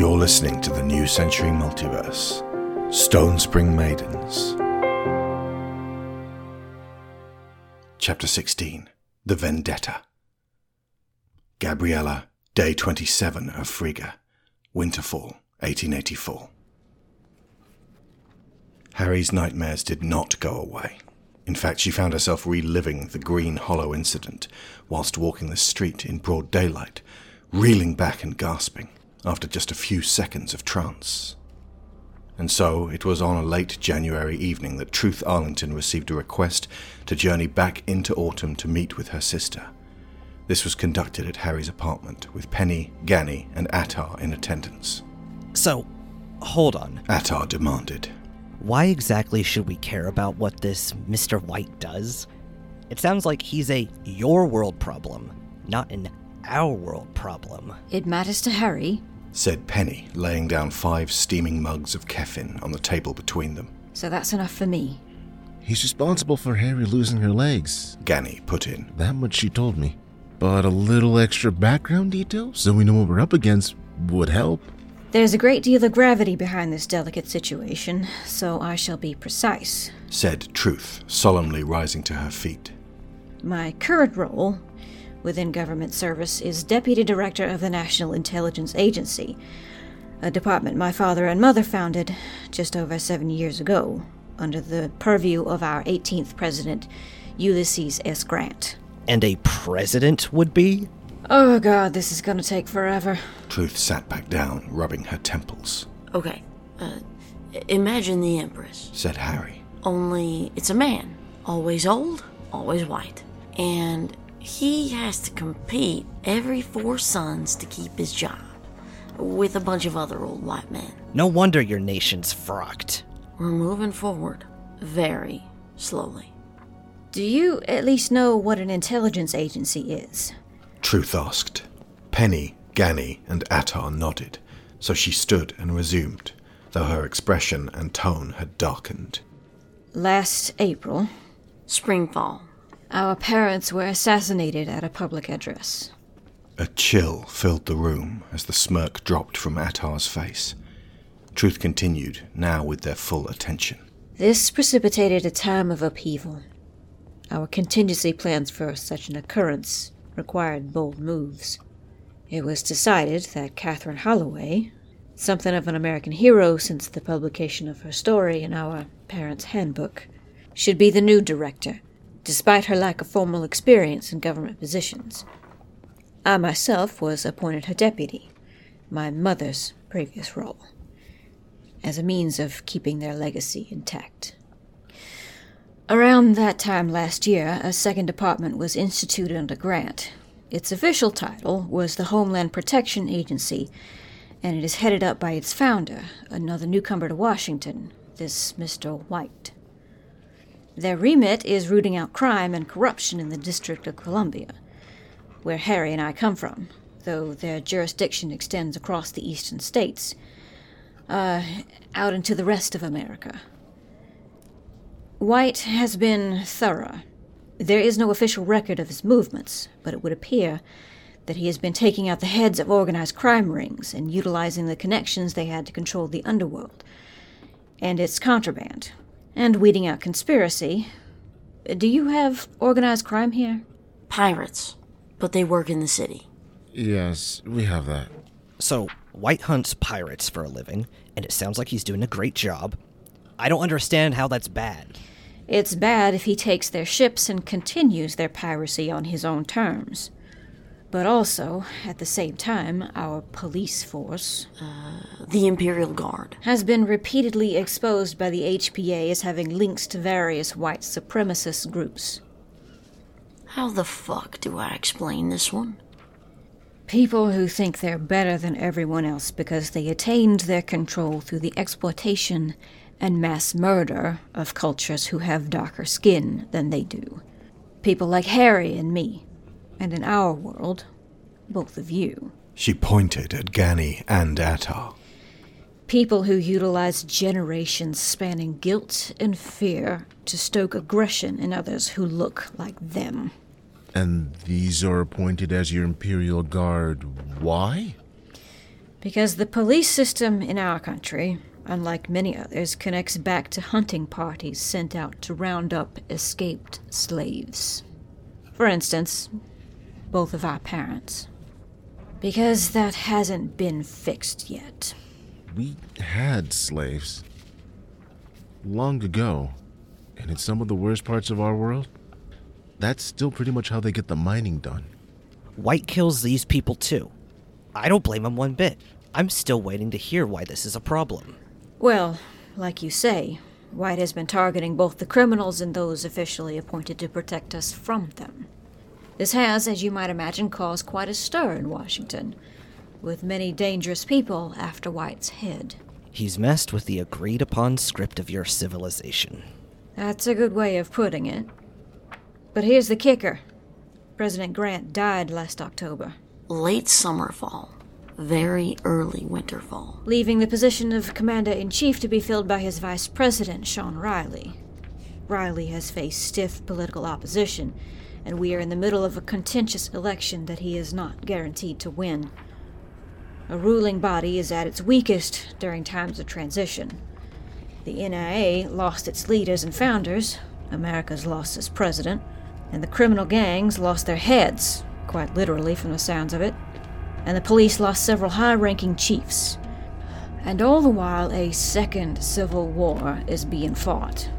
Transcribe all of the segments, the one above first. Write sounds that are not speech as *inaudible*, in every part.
You're listening to the New Century Multiverse Stonespring Maidens. Chapter 16 The Vendetta. Gabriella, day 27 of Frigga, Winterfall, 1884. Harry's nightmares did not go away. In fact, she found herself reliving the Green Hollow incident whilst walking the street in broad daylight, reeling back and gasping after just a few seconds of trance. And so it was on a late January evening that Truth Arlington received a request to journey back into autumn to meet with her sister. This was conducted at Harry's apartment, with Penny, Ganny, and Attar in attendance. So, hold on. Attar demanded. Why exactly should we care about what this Mr. White does? It sounds like he's a your world problem, not an our world problem. It matters to Harry, said Penny, laying down five steaming mugs of keffin on the table between them. so that's enough for me. He's responsible for Harry losing her legs. Ganny put in. That much she told me. But a little extra background detail so we know what we're up against would help. There's a great deal of gravity behind this delicate situation, so I shall be precise. said Truth, solemnly rising to her feet. My current role within government service is Deputy Director of the National Intelligence Agency, a department my father and mother founded just over seven years ago, under the purview of our 18th President, Ulysses S. Grant. And a president would be? Oh god, this is gonna take forever. Truth sat back down, rubbing her temples. Okay, uh, imagine the Empress. Said Harry. Only it's a man. Always old, always white. And he has to compete every four suns to keep his job. With a bunch of other old white men. No wonder your nation's frocked. We're moving forward. Very slowly. Do you at least know what an intelligence agency is? Truth asked. Penny, Ganny, and Attar nodded, so she stood and resumed, though her expression and tone had darkened. Last April, Springfall. Our parents were assassinated at a public address. A chill filled the room as the smirk dropped from Attar's face. Truth continued, now with their full attention. This precipitated a time of upheaval. Our contingency plans for such an occurrence required bold moves. It was decided that Catherine Holloway, something of an American hero since the publication of her story in our parents' handbook, should be the new director, despite her lack of formal experience in government positions. I myself was appointed her deputy, my mother's previous role, as a means of keeping their legacy intact. Around that time last year, a second department was instituted under Grant. Its official title was the Homeland Protection Agency, and it is headed up by its founder, another newcomer to Washington, this Mr. White. Their remit is rooting out crime and corruption in the District of Columbia, where Harry and I come from, though their jurisdiction extends across the eastern states, uh, out into the rest of America. White has been thorough. There is no official record of his movements, but it would appear that he has been taking out the heads of organized crime rings and utilizing the connections they had to control the underworld and its contraband, and weeding out conspiracy. Do you have organized crime here? Pirates. But they work in the city. Yes, we have that. So, White hunts pirates for a living, and it sounds like he's doing a great job. I don't understand how that's bad. It's bad if he takes their ships and continues their piracy on his own terms. But also, at the same time, our police force uh, The Imperial Guard. has been repeatedly exposed by the HPA as having links to various white supremacist groups. How the fuck do I explain this one? People who think they're better than everyone else because they attained their control through the exploitation and mass murder of cultures who have darker skin than they do. People like Harry and me, and in our world, both of you. She pointed at Ganny and Attar. People who utilize generations spanning guilt and fear to stoke aggression in others who look like them. And these are appointed as your Imperial Guard. Why? Because the police system in our country, unlike many others, connects back to hunting parties sent out to round up escaped slaves. For instance, both of our parents. Because that hasn't been fixed yet. We had slaves. Long ago. And in some of the worst parts of our world, that's still pretty much how they get the mining done. White kills these people too. I don't blame him one bit. I'm still waiting to hear why this is a problem. Well, like you say, White has been targeting both the criminals and those officially appointed to protect us from them. This has, as you might imagine, caused quite a stir in Washington, with many dangerous people after White's head. He's messed with the agreed upon script of your civilization. That's a good way of putting it. But here's the kicker President Grant died last October, Late summer fall, very early winter fall. leaving the position of Commander in Chief to be filled by his Vice President, Sean Riley. Riley has faced stiff political opposition, and we are in the middle of a contentious election that he is not guaranteed to win. A ruling body is at its weakest during times of transition. The NIA lost its leaders and founders, America's lost its president, and the criminal gangs lost their heads, quite literally from the sounds of it, and the police lost several high ranking chiefs. And all the while, a second civil war is being fought.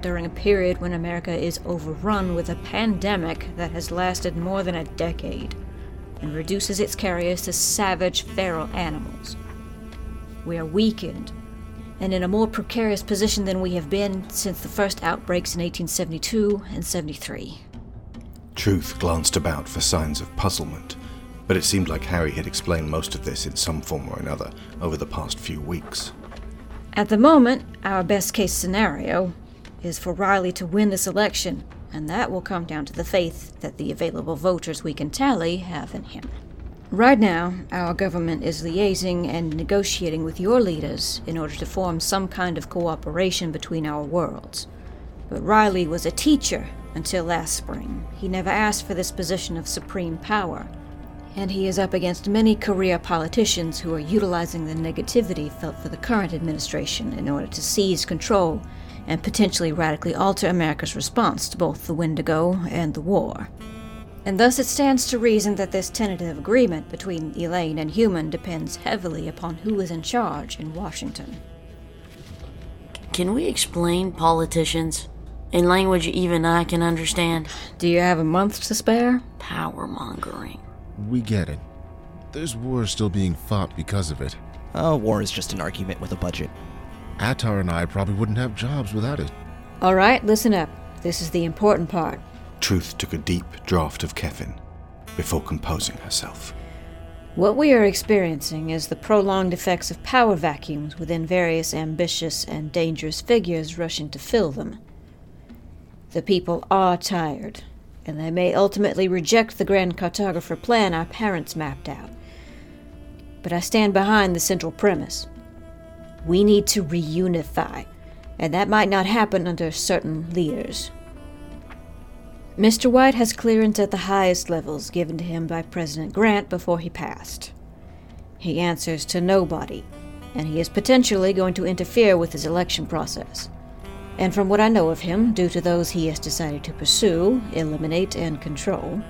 During a period when America is overrun with a pandemic that has lasted more than a decade and reduces its carriers to savage feral animals. We are weakened and in a more precarious position than we have been since the first outbreaks in 1872 and 73. Truth glanced about for signs of puzzlement, but it seemed like Harry had explained most of this in some form or another over the past few weeks. At the moment, our best case scenario is for Riley to win this election, and that will come down to the faith that the available voters we can tally have in him. Right now, our government is liaising and negotiating with your leaders in order to form some kind of cooperation between our worlds. But Riley was a teacher until last spring. He never asked for this position of supreme power. And he is up against many career politicians who are utilizing the negativity felt for the current administration in order to seize control and potentially radically alter America's response to both the Wendigo and the war. And thus it stands to reason that this tentative agreement between Elaine and Human depends heavily upon who is in charge in Washington. Can we explain politicians in language even I can understand? Do you have a month to spare? Power mongering. We get it. There's wars still being fought because of it. A war is just an argument with a budget. Attar and I probably wouldn't have jobs without it. All right, listen up. This is the important part. Truth took a deep draught of keffin before composing herself. What we are experiencing is the prolonged effects of power vacuums within various ambitious and dangerous figures rushing to fill them. The people are tired, and they may ultimately reject the grand cartographer plan our parents mapped out. But I stand behind the central premise. We need to reunify, and that might not happen under certain leaders. Mr. White has clearance at the highest levels given to him by President Grant before he passed. He answers to nobody, and he is potentially going to interfere with his election process. And from what I know of him, due to those he has decided to pursue, eliminate, and control,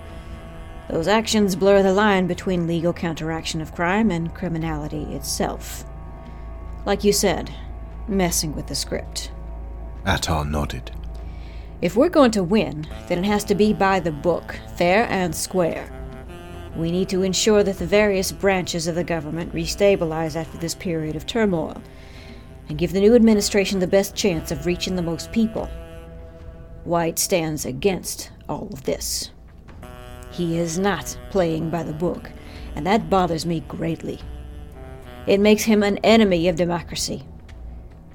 those actions blur the line between legal counteraction of crime and criminality itself. Like you said, messing with the script. Attar nodded. If we're going to win, then it has to be by the book, fair and square. We need to ensure that the various branches of the government restabilize after this period of turmoil, and give the new administration the best chance of reaching the most people. White stands against all of this. He is not playing by the book, and that bothers me greatly. It makes him an enemy of democracy.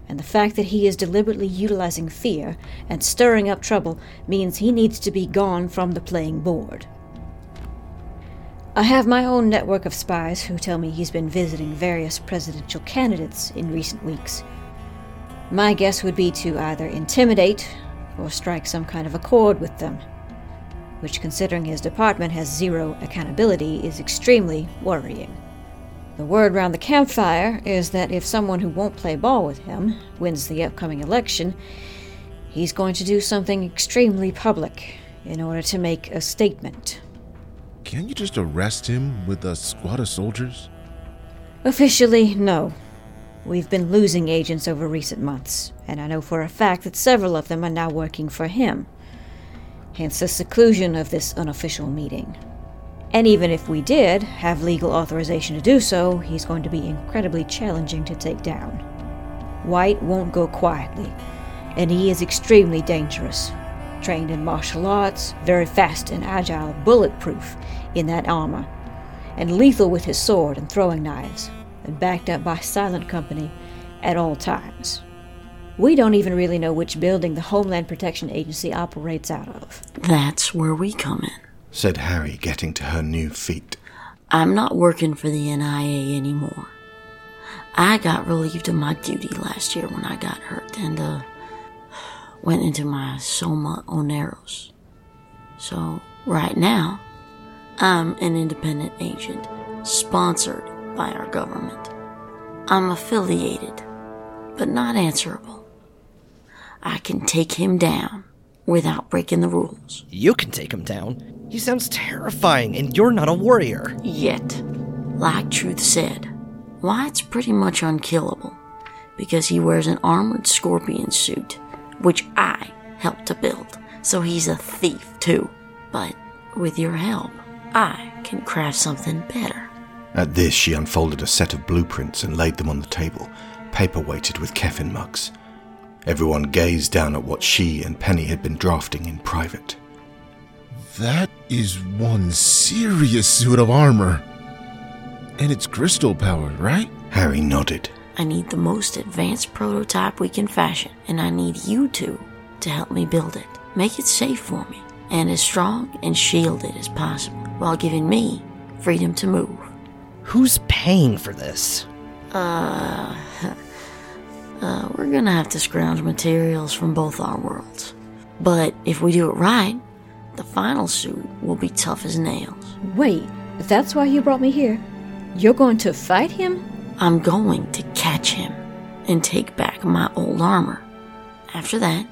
And the fact that he is deliberately utilizing fear and stirring up trouble means he needs to be gone from the playing board. I have my own network of spies who tell me he's been visiting various presidential candidates in recent weeks. My guess would be to either intimidate or strike some kind of accord with them, which, considering his department has zero accountability, is extremely worrying. The word round the campfire is that if someone who won't play ball with him wins the upcoming election, he's going to do something extremely public in order to make a statement. Can't you just arrest him with a squad of soldiers? Officially, no. We've been losing agents over recent months, and I know for a fact that several of them are now working for him. Hence the seclusion of this unofficial meeting. And even if we did have legal authorization to do so, he's going to be incredibly challenging to take down. White won't go quietly, and he is extremely dangerous. Trained in martial arts, very fast and agile, bulletproof in that armor, and lethal with his sword and throwing knives, and backed up by silent company at all times. We don't even really know which building the Homeland Protection Agency operates out of. That's where we come in. Said Harry, getting to her new feet. I'm not working for the NIA anymore. I got relieved of my duty last year when I got hurt and uh, went into my Soma Oneros. So, right now, I'm an independent agent sponsored by our government. I'm affiliated, but not answerable. I can take him down without breaking the rules. You can take him down. He sounds terrifying, and you're not a warrior. Yet, like Truth said, White's pretty much unkillable because he wears an armored scorpion suit, which I helped to build. So he's a thief too. But with your help, I can craft something better. At this, she unfolded a set of blueprints and laid them on the table, paper weighted with Keffin mugs. Everyone gazed down at what she and Penny had been drafting in private. That is one serious suit of armor. And it's crystal powered, right? Harry nodded. I need the most advanced prototype we can fashion, and I need you two to help me build it. Make it safe for me, and as strong and shielded as possible, while giving me freedom to move. Who's paying for this? Uh, *laughs* uh, we're gonna have to scrounge materials from both our worlds. But if we do it right, the final suit will be tough as nails. Wait, that's why you brought me here? You're going to fight him? I'm going to catch him and take back my old armor. After that,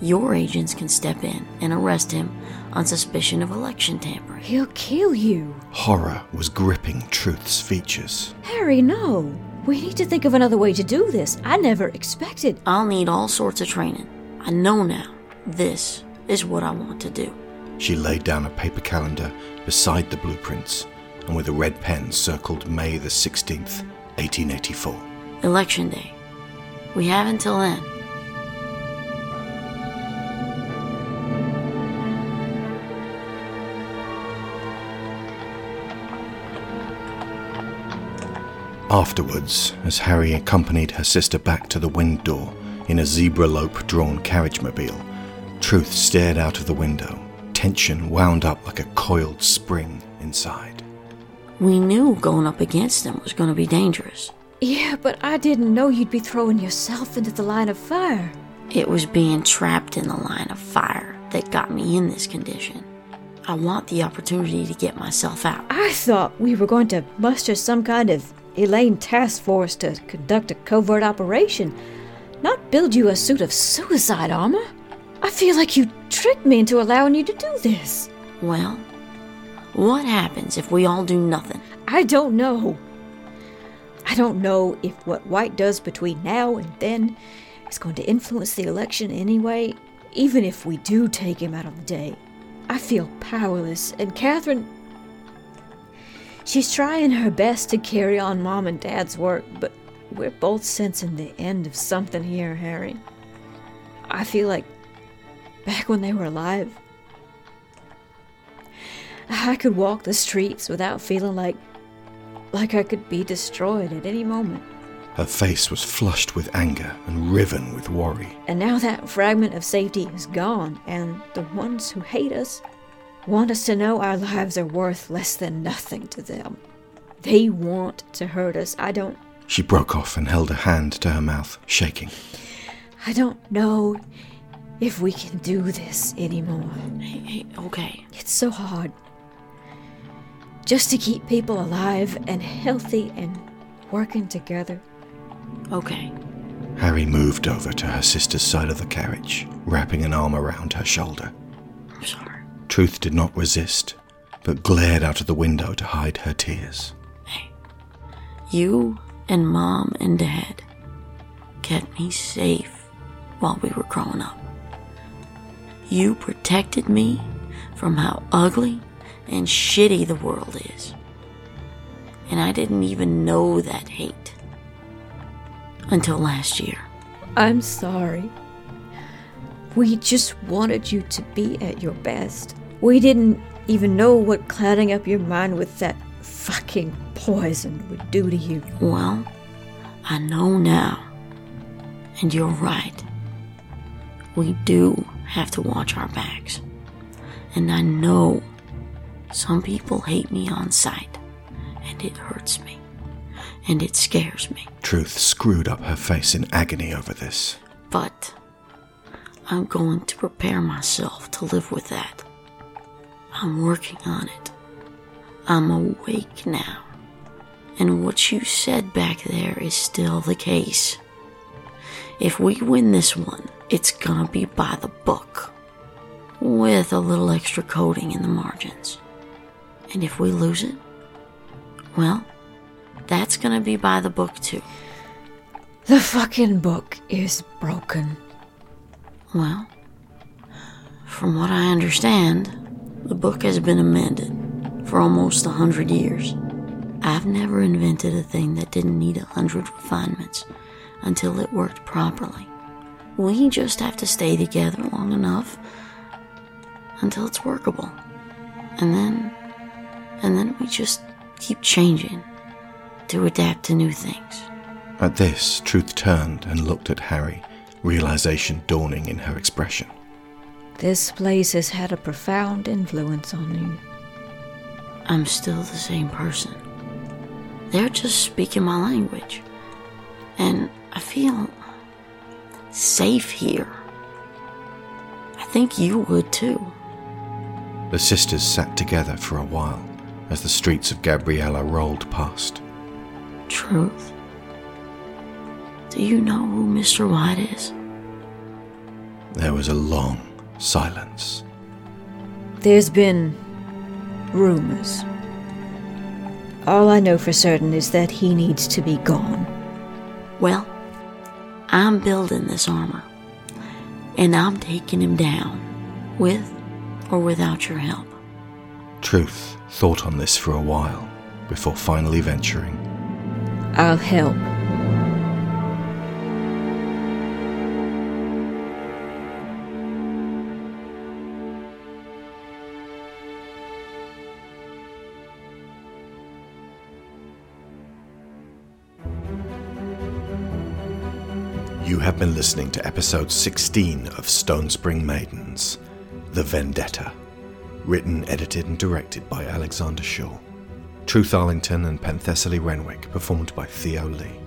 your agents can step in and arrest him on suspicion of election tampering. He'll kill you. Horror was gripping Truth's features. Harry, no. We need to think of another way to do this. I never expected. I'll need all sorts of training. I know now this is what I want to do. She laid down a paper calendar beside the blueprints and with a red pen circled May the 16th, 1884. Election day. We have until then. Afterwards, as Harry accompanied her sister back to the wind door in a zebra lope drawn carriage mobile, Truth stared out of the window, tension wound up like a coiled spring inside. We knew going up against them was going to be dangerous. Yeah, but I didn't know you'd be throwing yourself into the line of fire. It was being trapped in the line of fire that got me in this condition. I want the opportunity to get myself out. I thought we were going to muster some kind of Elaine task force to conduct a covert operation, not build you a suit of suicide armor. I feel like you tricked me into allowing you to do this. Well, what happens if we all do nothing? I don't know. I don't know if what White does between now and then is going to influence the election anyway, even if we do take him out of the day. I feel powerless, and Catherine. She's trying her best to carry on Mom and Dad's work, but we're both sensing the end of something here, Harry. I feel like back when they were alive, I could walk the streets without feeling like like I could be destroyed at any moment. Her face was flushed with anger and riven with worry. And now that fragment of safety is gone, and the ones who hate us want us to know our lives are worth less than nothing to them. They want to hurt us. I don't She broke off and held a hand to her mouth, shaking. I don't know if we can do this anymore. Hey, hey, okay. It's so hard just to keep people alive and healthy and working together. Okay. Harry moved over to her sister's side of the carriage, wrapping an arm around her shoulder. I'm sorry. Truth did not resist, but glared out of the window to hide her tears. Hey, You and mom and dad kept me safe while we were growing up. You protected me from how ugly and shitty the world is. And I didn't even know that hate until last year. I'm sorry. We just wanted you to be at your best. We didn't even know what clouding up your mind with that fucking poison would do to you. Well, I know now. And you're right. We do have to watch our backs. And I know some people hate me on sight, and it hurts me, and it scares me. Truth screwed up her face in agony over this. But I'm going to prepare myself to live with that. I'm working on it. I'm awake now. And what you said back there is still the case. If we win this one, it's gonna be by the book, with a little extra coding in the margins. And if we lose it, well, that's gonna be by the book too. The fucking book is broken. Well, from what I understand, the book has been amended for almost a hundred years. I've never invented a thing that didn't need a hundred refinements until it worked properly. We just have to stay together long enough until it's workable. And then, and then we just keep changing to adapt to new things. At this, Truth turned and looked at Harry, realization dawning in her expression. This place has had a profound influence on you. I'm still the same person. They're just speaking my language. And I feel safe here. I think you would too. The sisters sat together for a while as the streets of Gabriella rolled past. Truth. Do you know who Mr. White is? There was a long silence. There's been rumors. All I know for certain is that he needs to be gone. Well, I'm building this armor. And I'm taking him down, with or without your help. Truth thought on this for a while before finally venturing. I'll help. You have been listening to episode 16 of Stonespring Maidens The Vendetta. Written, edited, and directed by Alexander Shaw. Truth Arlington and Penthessily Renwick, performed by Theo Leigh.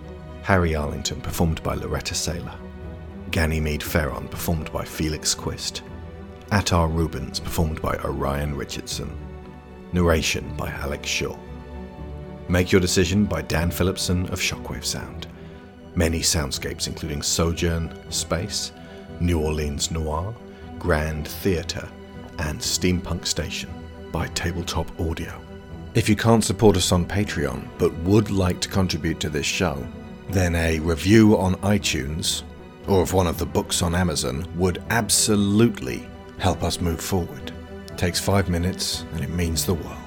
Harry Arlington, performed by Laureta Sela. Ganymede Feron, performed by Felix Quist. Attar Reubens, performed by Orion Richardson. Narration by Alex Shaw. Make Your Decision by Dan Phillipson of Shockwave Sound. Many soundscapes, including Sojourn Space, New Orleans Noir, Grand Theatre, and Steampunk Station by Tabletop Audio. If you can't support us on Patreon but would like to contribute to this show, then a review on iTunes or of one of the books on Amazon would absolutely help us move forward. takes five minutes and it means the world.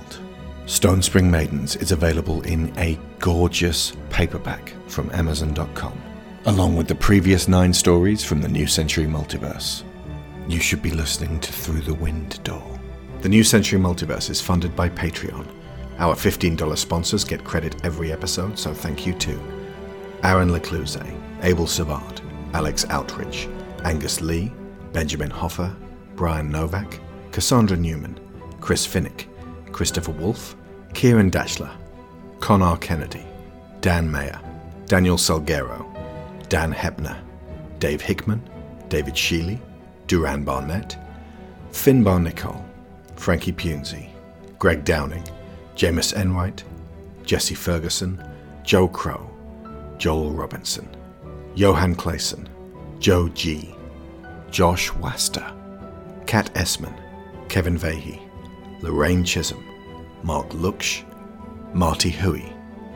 Stonespring Maidens is available in a gorgeous paperback from Amazon.com, along with the previous nine stories from the New Century Multiverse. You should be listening to Through the Wind Door. The New Century Multiverse is funded by Patreon. Our $15 sponsors get credit every episode, so thank you too. Aaron Lacluyze, Abel Savard, Alex Outridge, Angus Lee, Benjamin Hofer, Bryan Novak, Cassandra Newman, Chris Finik, Christopher Wolfe, Ciaran Dachtler, Conar Kennedy, Dan Mayer, Daniel Salgueiro, Dan Hoeppner, Dave Hickman, David Shealy, Duran Barnett, Finbar Nicholl, Frankie Punzie, Greg Downing, Jamas Enright, Jesse Ferguson, Joe Crow, Joel Robinson, Johan Claesson, Joe G, Josh Wasta, Kat Essmann, Kevin Veighy, Lorraine Chisholm, Marc Lucksch, Martie Hooie,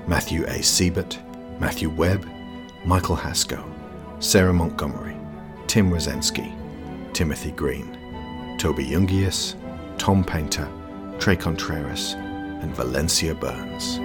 Matthew A. Seibert, Matthew Webb, Michael Hasko, Sarah Montgomery, Tim Rozenski, Timothy Green, Toby Jungius, Tom Painter, Tre Contreras, and Valencia Burns.